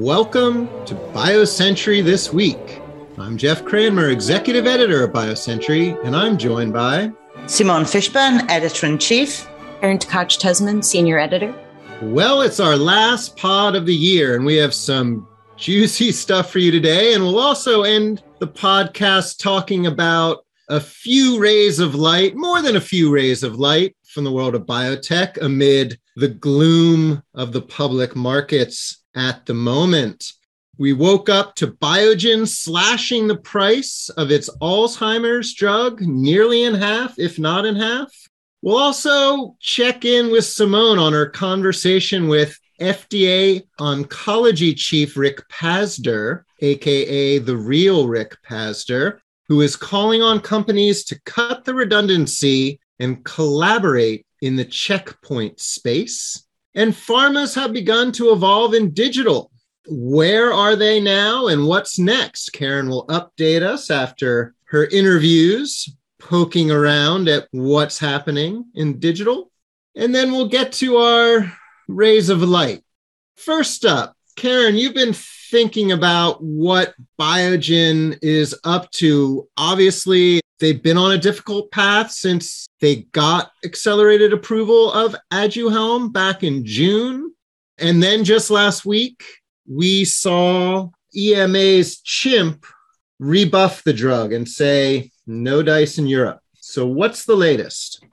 Welcome to BioCentury This Week. I'm Jeff Cranmer, Executive Editor of BioCentury, and I'm joined by Simone Fishburne, Editor in Chief, Karen Tkach Tarasova, Senior Editor. Well, it's our last pod of the year, and we have some juicy stuff for you today. And we'll also end the podcast talking about a few rays of light, more than a few rays of light from the world of biotech amid the gloom of the public markets at the moment. We woke up to Biogen slashing the price of its Alzheimer's drug nearly in half, if not in half. We'll also check in with Simone on her conversation with FDA oncology chief Rick Pazdur, aka the real Rick Pazdur, who is calling on companies to cut the redundancy and collaborate in the checkpoint space. And pharmas have begun to evolve in digital. Where are they now and what's next? Karen will update us after her interviews, poking around at what's happening in digital. And then we'll get to our rays of light. First up, Karen, you've been thinking about what Biogen is up to. Obviously, they've been on a difficult path since they got accelerated approval of Aduhelm back in June. And then just last week, we saw EMA's CHMP rebuff the drug and say, no dice in Europe. So, what's the latest?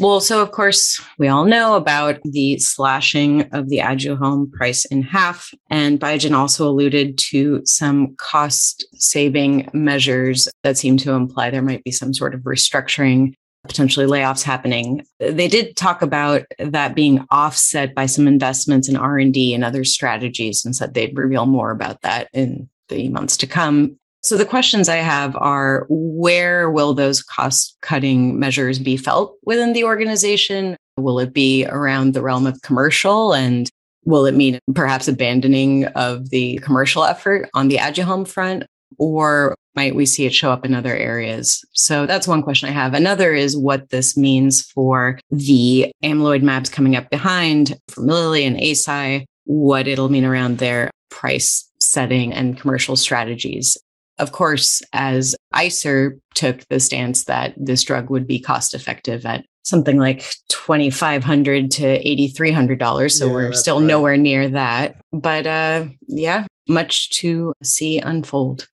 Well, so of course, we all know about the slashing of the Aduhelm price in half. And Biogen also alluded to some cost saving measures that seem to imply there might be some sort of restructuring, potentially layoffs happening. They did talk about that being offset by some investments in R&D and other strategies and said they'd reveal more about that in the months to come. So the questions I have are where will those cost cutting measures be felt within the organization? Will it be around the realm of commercial and will it mean perhaps abandoning of the commercial effort on the Aduhelm front or might we see it show up in other areas? So that's one question I have. Another is what this means for the amyloid mAbs coming up behind from Lilly and Eisai, what it'll mean around their price setting and commercial strategies. Of course, as ICER took the stance that this drug would be cost effective at something like 2,500 to $8,300. So yeah, we're still right. nowhere near that. But uh, yeah, much to see unfold.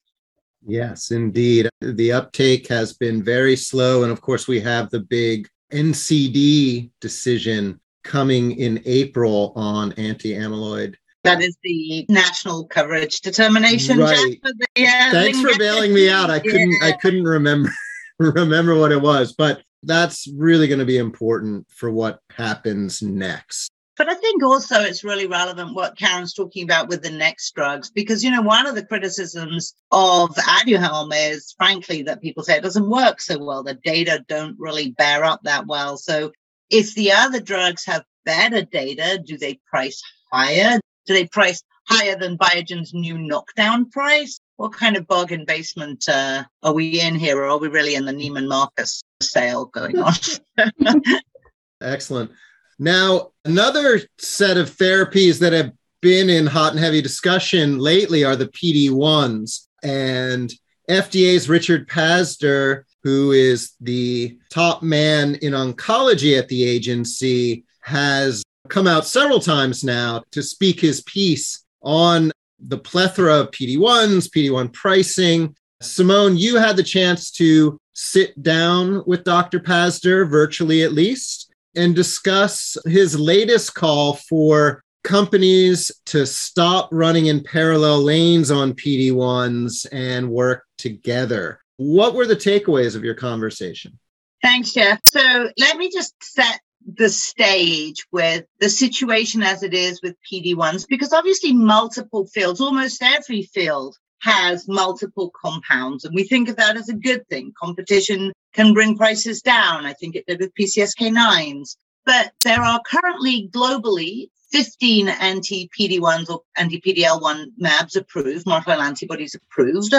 Yes, indeed. The uptake has been very slow. And of course, we have the big NCD decision coming in April on anti amyloid that is the national coverage determination. Right. The, uh, Thanks for bailing me out. I couldn't. Yeah. I couldn't remember remember what it was, but that's really going to be important for what happens next. But I think also it's really relevant what Karen's talking about with the next drugs, because, you know, one of the criticisms of Aduhelm is, frankly, that people say it doesn't work so well. The data don't really bear up that well. So if the other drugs have better data, do they price higher? Do they price higher than Biogen's new knockdown price? What kind of bargain basement uh, are we in here, or are we really in the Neiman Marcus sale going on? Excellent. Now, another set of therapies that have been in hot and heavy discussion lately are the PD1s. And FDA's Richard Pazdur, who is the top man in oncology at the agency, has come out several times now to speak his piece on the plethora of PD1s, PD1 pricing. Simone, you had the chance to sit down with Dr. Pazdur, virtually at least, and discuss his latest call for companies to stop running in parallel lanes on PD1s and work together. What were the takeaways of your conversation? Thanks, Jeff. So let me just set the stage with the situation as it is with PD1s, because obviously multiple fields, almost every field has multiple compounds. And we think of that as a good thing. Competition can bring prices down. I think it did with PCSK9s. But there are currently globally 15 anti PD1s or anti PDL1 MABs approved, monoclonal antibodies approved,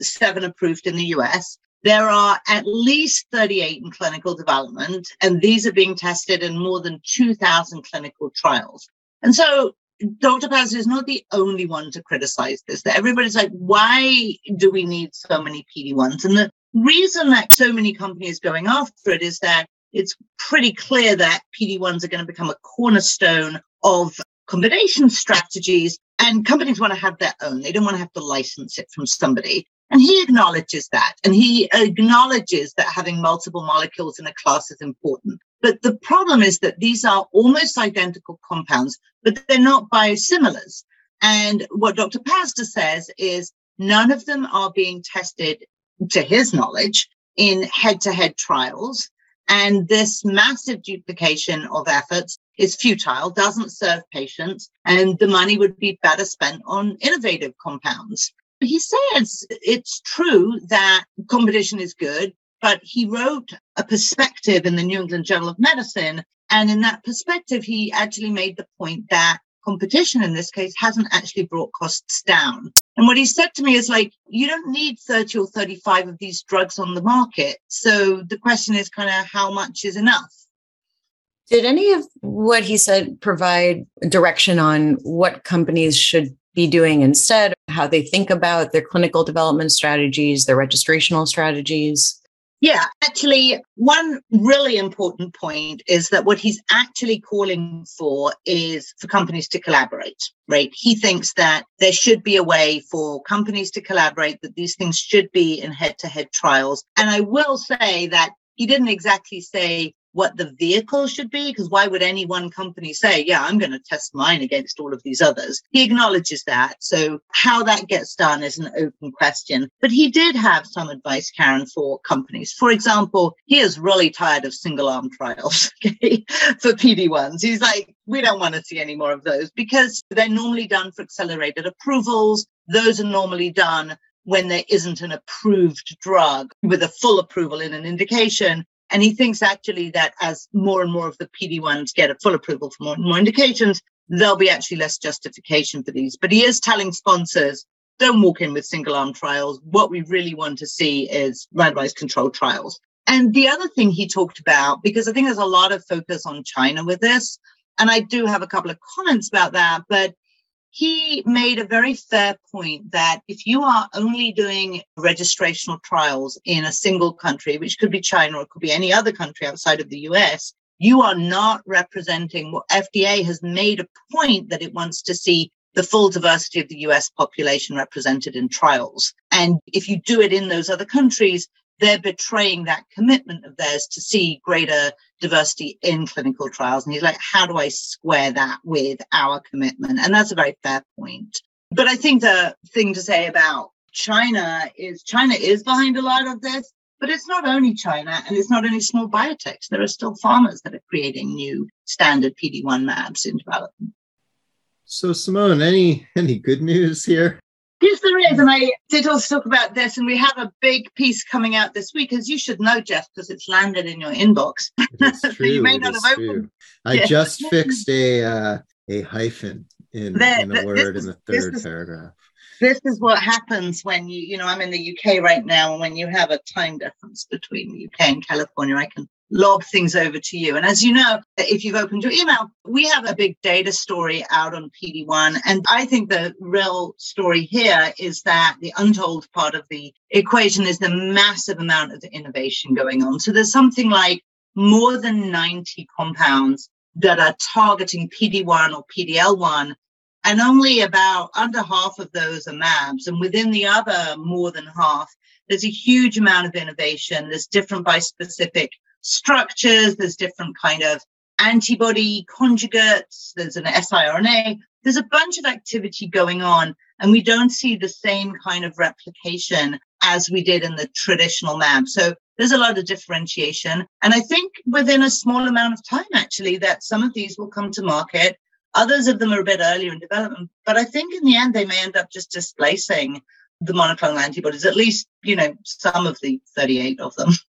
seven approved in the US. There are at least 38 in clinical development, and these are being tested in more than 2,000 clinical trials. And so Dr. Paz is not the only one to criticize this. Everybody's like, why do we need so many PD1s? And the reason that so many companies are going after it is that it's pretty clear that PD1s are going to become a cornerstone of combination strategies and companies want to have their own. They don't want to have to license it from somebody. And he acknowledges that. And he acknowledges that having multiple molecules in a class is important. But the problem is that these are almost identical compounds, but they're not biosimilars. And what Dr. Pazdur says is none of them are being tested, to his knowledge, in head to head trials. And this massive duplication of efforts is futile, doesn't serve patients, and the money would be better spent on innovative compounds. He says it's true that competition is good, but he wrote a perspective in the New England Journal of Medicine. And in that perspective, he actually made the point that competition in this case hasn't actually brought costs down. And what he said to me is like, you don't need 30 or 35 of these drugs on the market. So the question is kind of how much is enough? Did any of what he said provide direction on what companies should be doing instead, how they think about their clinical development strategies, their registrational strategies? Yeah, actually, one really important point is that what he's actually calling for is for companies to collaborate, right? He thinks that there should be a way for companies to collaborate, that these things should be in head to head trials. And I will say that he didn't exactly say what the vehicle should be? Because why would any one company say yeah i'm going to test mine against all of these others he acknowledges that. So how that gets done is an open question. But he did have some advice karen for companies. For example he is really tired of single arm trials okay, for pd1s he's like we don't want to see any more of those because they're normally done for accelerated approvals. Those are normally done when there isn't an approved drug with a full approval in an indication. And he thinks actually that as more and more of the PD1s get a full approval for more and more indications, there'll be actually less justification for these. But he is telling sponsors, don't walk in with single arm trials. What we really want to see is randomized controlled trials. And the other thing he talked about, because I think there's a lot of focus on China with this, and I do have a couple of comments about that, but he made a very fair point that if you are only doing registrational trials in a single country, which could be China or it could be any other country outside of the US, you are not representing what FDA has made a point that it wants to see the full diversity of the US population represented in trials. And if you do it in those other countries, they're betraying that commitment of theirs to see greater diversity in clinical trials. And he's like, how do I square that with our commitment? And that's a very fair point. But I think the thing to say about China is China is behind a lot of this, but it's not only China and it's not only small biotechs. There are still pharmas that are creating new standard PD1 mAbs in development. So Simone, any any good news here? Yes, there is. And I did also talk about this, and we have a big piece coming out this week, as you should know, Jeff, because it's landed in your inbox. True, you may not have opened. True. I yeah. just fixed a uh, a hyphen in, the, in a word is, in the third is, paragraph. This is what happens when you, you know, I'm in the UK right now, and when you have a time difference between the UK and California, I can lob things over to you. And as you know, if you've opened your email, we have a big data story out on PD1. And I think the real story here is that the untold part of the equation is the massive amount of innovation going on. So there's something like more than 90 compounds that are targeting PD1 or PDL1 and only about under half of those are MABs. And within the other more than half, there's a huge amount of innovation. There's different bispecific structures, there's different kind of antibody conjugates, there's an siRNA, there's a bunch of activity going on, and we don't see the same kind of replication as we did in the traditional mAb. So there's a lot of differentiation. And I think within a small amount of time, actually, that some of these will come to market. Others of them are a bit earlier in development, but I think in the end, they may end up just displacing the monoclonal antibodies, at least, you know, some of the 38 of them.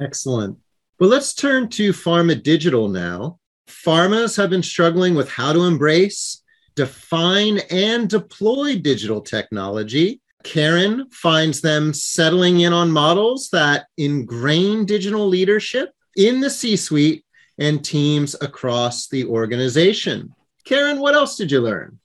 Excellent. Well, let's turn to pharma digital now. Pharmas have been struggling with how to embrace, define, and deploy digital technology. Karen finds them settling in on models that ingrain digital leadership in the C suite and teams across the organization. Karen, what else did you learn?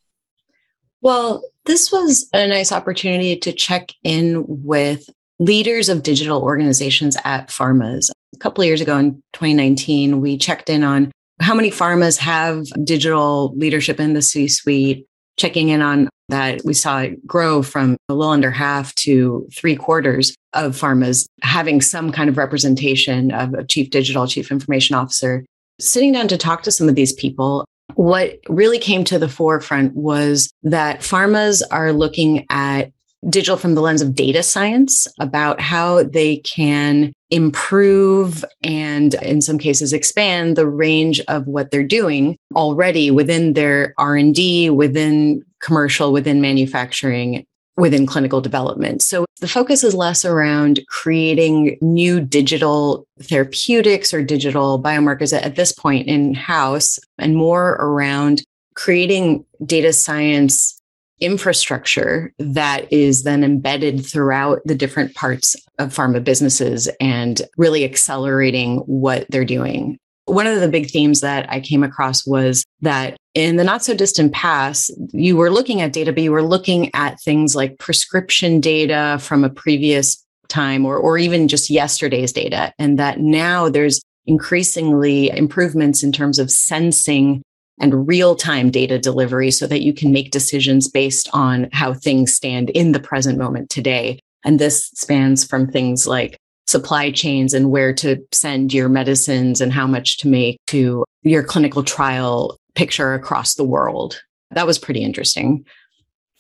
Well, this was a nice opportunity to check in with leaders of digital organizations at pharmas. A couple of years ago in 2019, we checked in on how many pharmas have digital leadership in the C suite, checking in on that. We saw it grow from a little under half to three quarters of pharmas having some kind of representation of a chief digital, chief information officer. Sitting down to talk to some of these people, what really came to the forefront was that pharmas are looking at digital from the lens of data science about how they can improve and in some cases expand the range of what they're doing already within their r&d within commercial within manufacturing within clinical development. So the focus is less around creating new digital therapeutics or digital biomarkers at this point in house and more around creating data science infrastructure that is then embedded throughout the different parts of pharma businesses and really accelerating what they're doing. One of the big themes that I came across was that in the not so distant past, you were looking at data, but you were looking at things like prescription data from a previous time or, or even just yesterday's data. And that now there's increasingly improvements in terms of sensing and real time data delivery so that you can make decisions based on how things stand in the present moment today. And this spans from things like supply chains and where to send your medicines and how much to make to your clinical trial picture across the world. That was pretty interesting.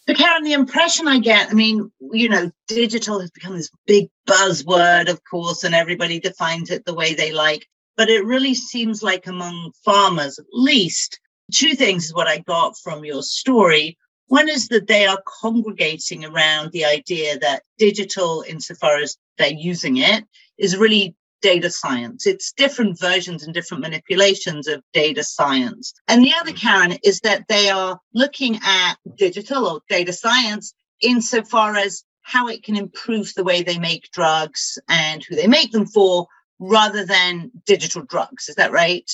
So, Karen, the impression I get, I mean, you know, digital has become this big buzzword, of course, and everybody defines it the way they like. But it really seems like among pharmas, at least, two things is what I got from your story. One is that they are congregating around the idea that digital, insofar as they're using it, is really data science. It's different versions and different manipulations of data science. And the other, hmm. Karen, is that they are looking at digital or data science insofar as how it can improve the way they make drugs and who they make them for rather than digital drugs. Is that right?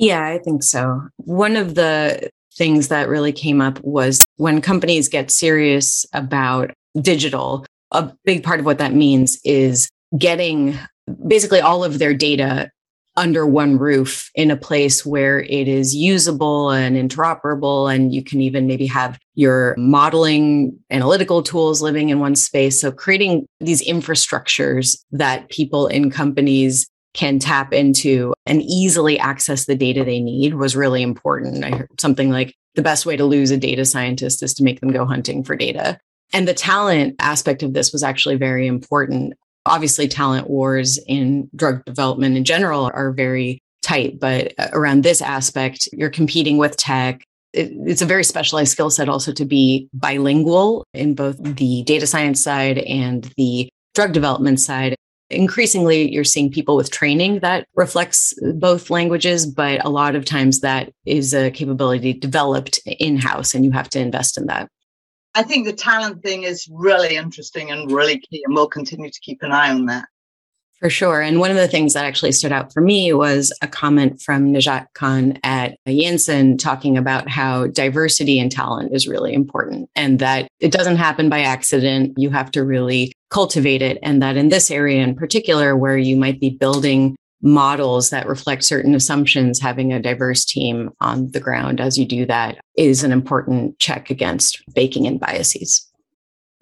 Yeah, I think so. One of the things that really came up was when companies get serious about digital, a big part of what that means is getting basically all of their data under one roof in a place where it is usable and interoperable and you can even maybe have your modeling analytical tools living in one space so creating these infrastructures that people in companies can tap into and easily access the data they need was really important. I heard something like the best way to lose a data scientist is to make them go hunting for data. And the talent aspect of this was actually very important. Obviously, talent wars in drug development in general are very tight, but uh, around this aspect, you're competing with tech. It's a very specialized skill set also to be bilingual in both the data science side and the drug development side increasingly you're seeing people with training that reflects both languages but a lot of times that is a capability developed in-house and you have to invest in that i think the talent thing is really interesting and really key and we'll continue to keep an eye on that for sure. And one of the things that actually stood out for me was a comment from Najat Khan at Janssen talking about how diversity and talent is really important and that it doesn't happen by accident. You have to really cultivate it. And that in this area in particular, where you might be building models that reflect certain assumptions, having a diverse team on the ground as you do that is an important check against baking in biases.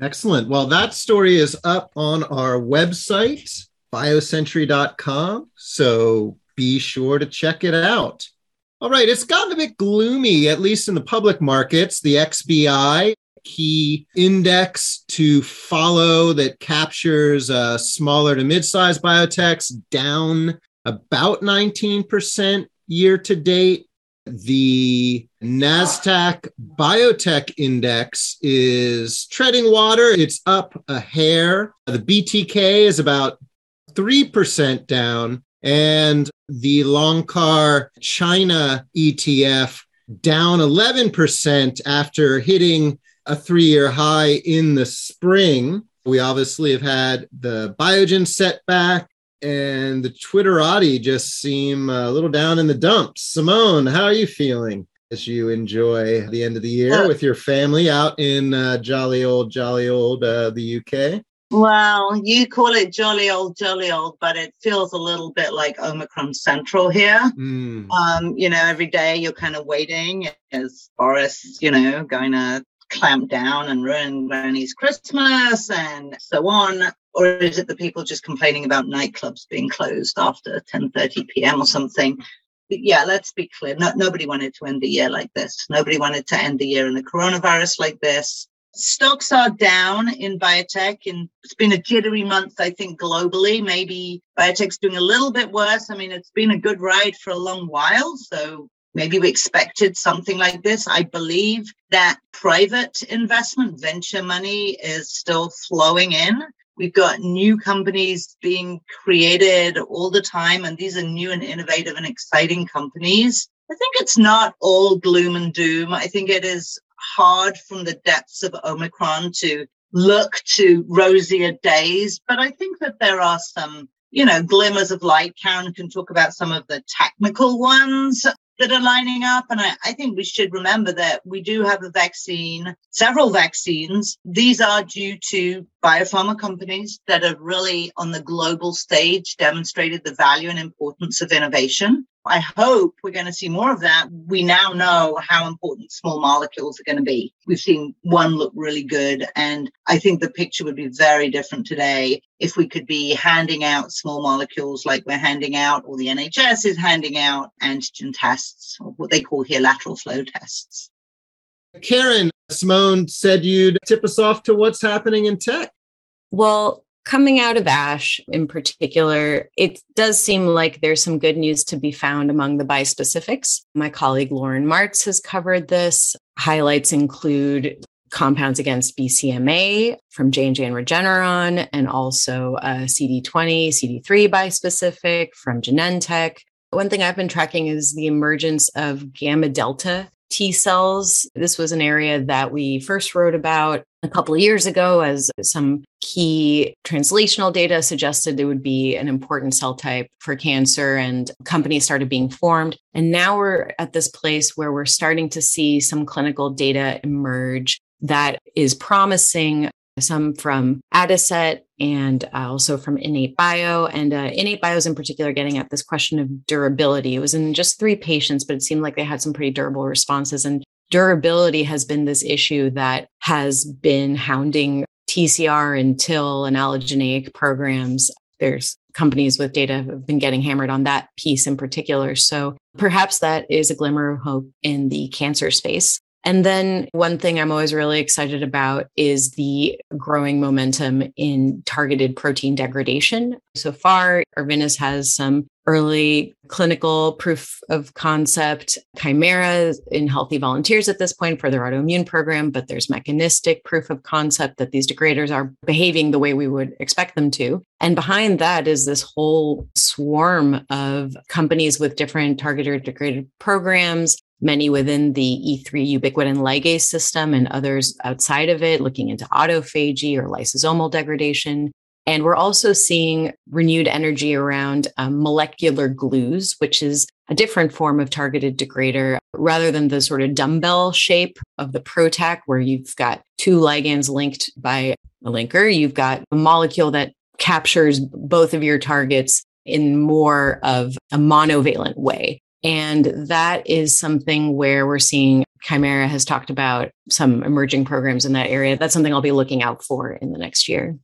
Excellent. Well, that story is up on our website biocentury.com. So be sure to check it out. All right, it's gotten a bit gloomy, at least in the public markets. The XBI, key index to follow that captures uh, smaller to mid-sized biotechs, down about 19% year to date. The NASDAQ Biotech Index is treading water. It's up a hair. The BTK is about 3% down, and the Loncar China ETF down 11% after hitting a three year high in the spring. We obviously have had the Biogen setback, and the Twitterati just seem a little down in the dumps. Simone, how are you feeling? as you enjoy the end of the year with your family out in uh, jolly old, jolly old uh, the UK? Well, you call it jolly old, jolly old, but it feels a little bit like Omicron Central here. Mm. Um, you know, every day you're kind of waiting. Is Boris, you know, going to clamp down and ruin Granny's Christmas and so on? Or is it the people just complaining about nightclubs being closed after 10:30 p.m. or something? yeah, let's be clear. No, nobody wanted to end the year like this. Nobody wanted to end the year in the coronavirus like this stocks are down in biotech and it's been a jittery month i think globally maybe biotech's doing a little bit worse i mean it's been a good ride for a long while so maybe we expected something like this i believe that private investment venture money is still flowing in We've got new companies being created all the time, and these are new and innovative and exciting companies. I think it's not all gloom and doom. I think it is hard from the depths of Omicron to look to rosier days, but I think that there are some, you know, glimmers of light. Karen can talk about some of the technical ones that are lining up. And I, I, think we should remember that we do have a vaccine, several vaccines. These are due to biopharma companies that have really on the global stage demonstrated the value and importance of innovation. I hope we're going to see more of that. We now know how important small molecules are going to be. We've seen one look really good. And I think the picture would be very different today if we could be handing out small molecules like we're handing out, or the NHS is handing out antigen tests, or what they call here lateral flow tests. Karen, Simone said you'd tip us off to what's happening in tech. Well, coming out of ASH in particular, it does seem like there's some good news to be found among the bispecifics. My colleague Lauren Martz has covered this. Highlights include compounds against BCMA from J&J and Regeneron, and also a CD20, CD3 bispecific from Genentech. One thing I've been tracking is the emergence of gamma delta T cells. This was an area that we first wrote about a couple of years ago as some key translational data suggested it would be an important cell type for cancer and companies started being formed. And now we're at this place where we're starting to see some clinical data emerge that is promising some from Adicet and uh, also from IN8bio. And uh, IN8bio is in particular getting at this question of durability. It was in just three patients, but it seemed like they had some pretty durable responses. And durability has been this issue that has been hounding TCR and TIL and allogeneic programs. There's companies with data have been getting hammered on that piece in particular. So perhaps that is a glimmer of hope in the cancer space. And then one thing I'm always really excited about is the growing momentum in targeted protein degradation. So far, Arvinas has some early clinical proof of concept Kymera in healthy volunteers at this point for their autoimmune program, but there's mechanistic proof of concept that these degraders are behaving the way we would expect them to. And behind that is this whole swarm of companies with different targeted degraded programs many within the E3 ubiquitin ligase system and others outside of it, looking into autophagy or lysosomal degradation. And we're also seeing renewed energy around um, molecular glues, which is a different form of targeted degrader rather than the sort of dumbbell shape of the PROTAC, where you've got two ligands linked by a linker. You've got a molecule that captures both of your targets in more of a monovalent way. And that is something where we're seeing Kymera has talked about some emerging programs in that area. That's something I'll be looking out for in the next year.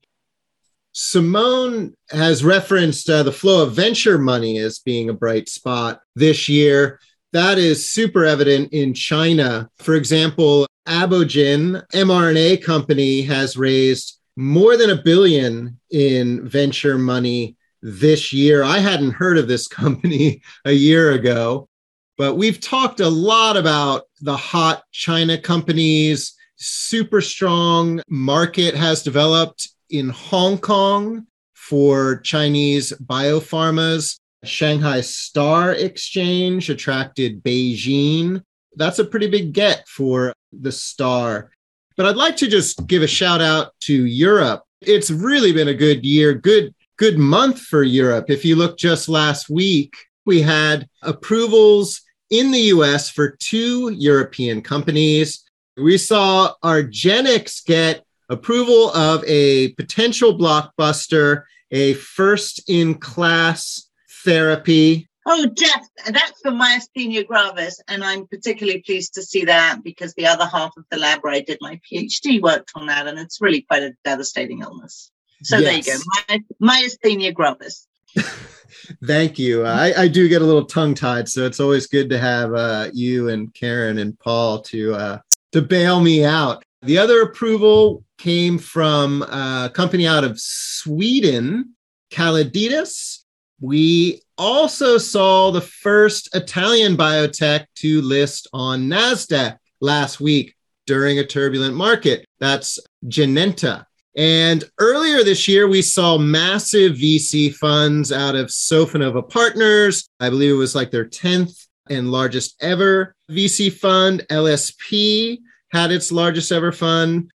Simone has referenced uh, the flow of venture money as being a bright spot this year. That is super evident in China. For example, Abogen, mRNA company, has raised more than a billion in venture money this year. I hadn't heard of this company a year ago, but we've talked a lot about the hot China companies. Super strong market has developed in Hong Kong for Chinese biopharmas. Shanghai Star Exchange attracted BeiGene. That's a pretty big get for the Star. But I'd like to just give a shout out to Europe. It's really been a good year, good good month for Europe. If you look just last week, we had approvals in the US for two European companies. We saw argenx get approval of a potential blockbuster, a first in class therapy. Oh, Jeff, that's for myasthenia gravis. And I'm particularly pleased to see that because the other half of the lab where I did my PhD worked on that, and it's really quite a devastating illness. So yes. there you go, my, myasthenia gravis. Thank you. I, I, do get a little tongue tied, so it's always good to have uh, you and Karen and Paul to uh, to bail me out. The other approval came from a company out of Sweden, Calliditas. We also saw the first Italian biotech to list on NASDAQ last week during a turbulent market. That's Genenta. And earlier this year, we saw massive VC funds out of Sofinnova Partners. I believe it was like their 10th and largest ever VC fund. LSP had its largest ever fund.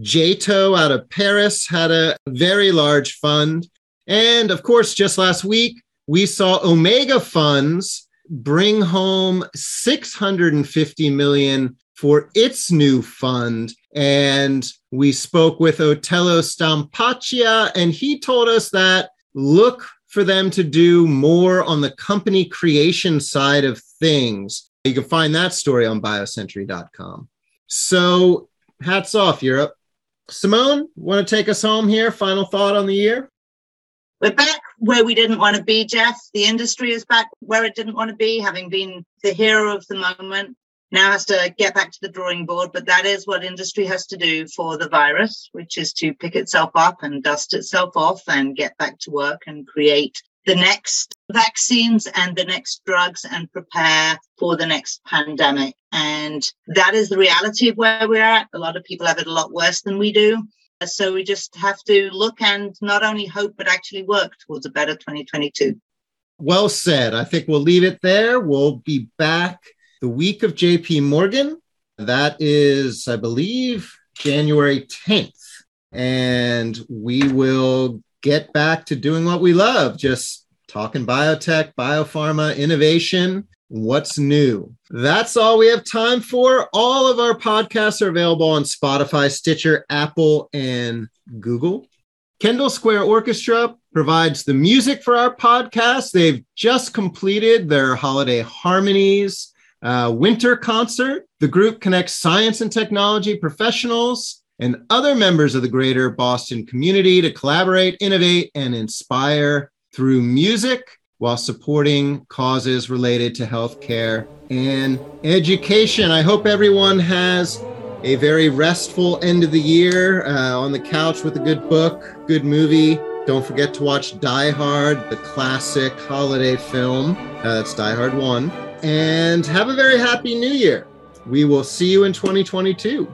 Jato out of Paris had a very large fund. And of course, just last week, we saw Omega Funds bring home 650 million for its new fund. And we spoke with Otello Stampacchia, and he told us that look for them to do more on the company creation side of things. You can find that story on biocentury.com. So, hats off, Europe. Simone, want to take us home here? Final thought on the year? We're back where we didn't want to be, Jeff. The industry is back where it didn't want to be, having been the hero of the moment now has to get back to the drawing board, but that is what industry has to do for the virus, which is to pick itself up and dust itself off and get back to work and create the next vaccines and the next drugs and prepare for the next pandemic. And that is the reality of where we're at. A lot of people have it a lot worse than we do. So we just have to look and not only hope, but actually work towards a better 2022. Well said. I think we'll leave it there. We'll be back the week of JP Morgan. That is, I believe, January 10th. And we will get back to doing what we love just talking biotech, biopharma, innovation, what's new. That's all we have time for. All of our podcasts are available on Spotify, Stitcher, Apple, and Google. Kendall Square Orchestra provides the music for our podcast. They've just completed their holiday harmonies uh, winter concert. The group connects science and technology professionals and other members of the greater Boston community to collaborate, innovate, and inspire through music while supporting causes related to healthcare and education. I hope everyone has a very restful end of the year uh, on the couch with a good book, good movie. Don't forget to watch Die Hard, the classic holiday film. Uh, that's Die Hard 1 and have a very happy new year. We will see you in 2022.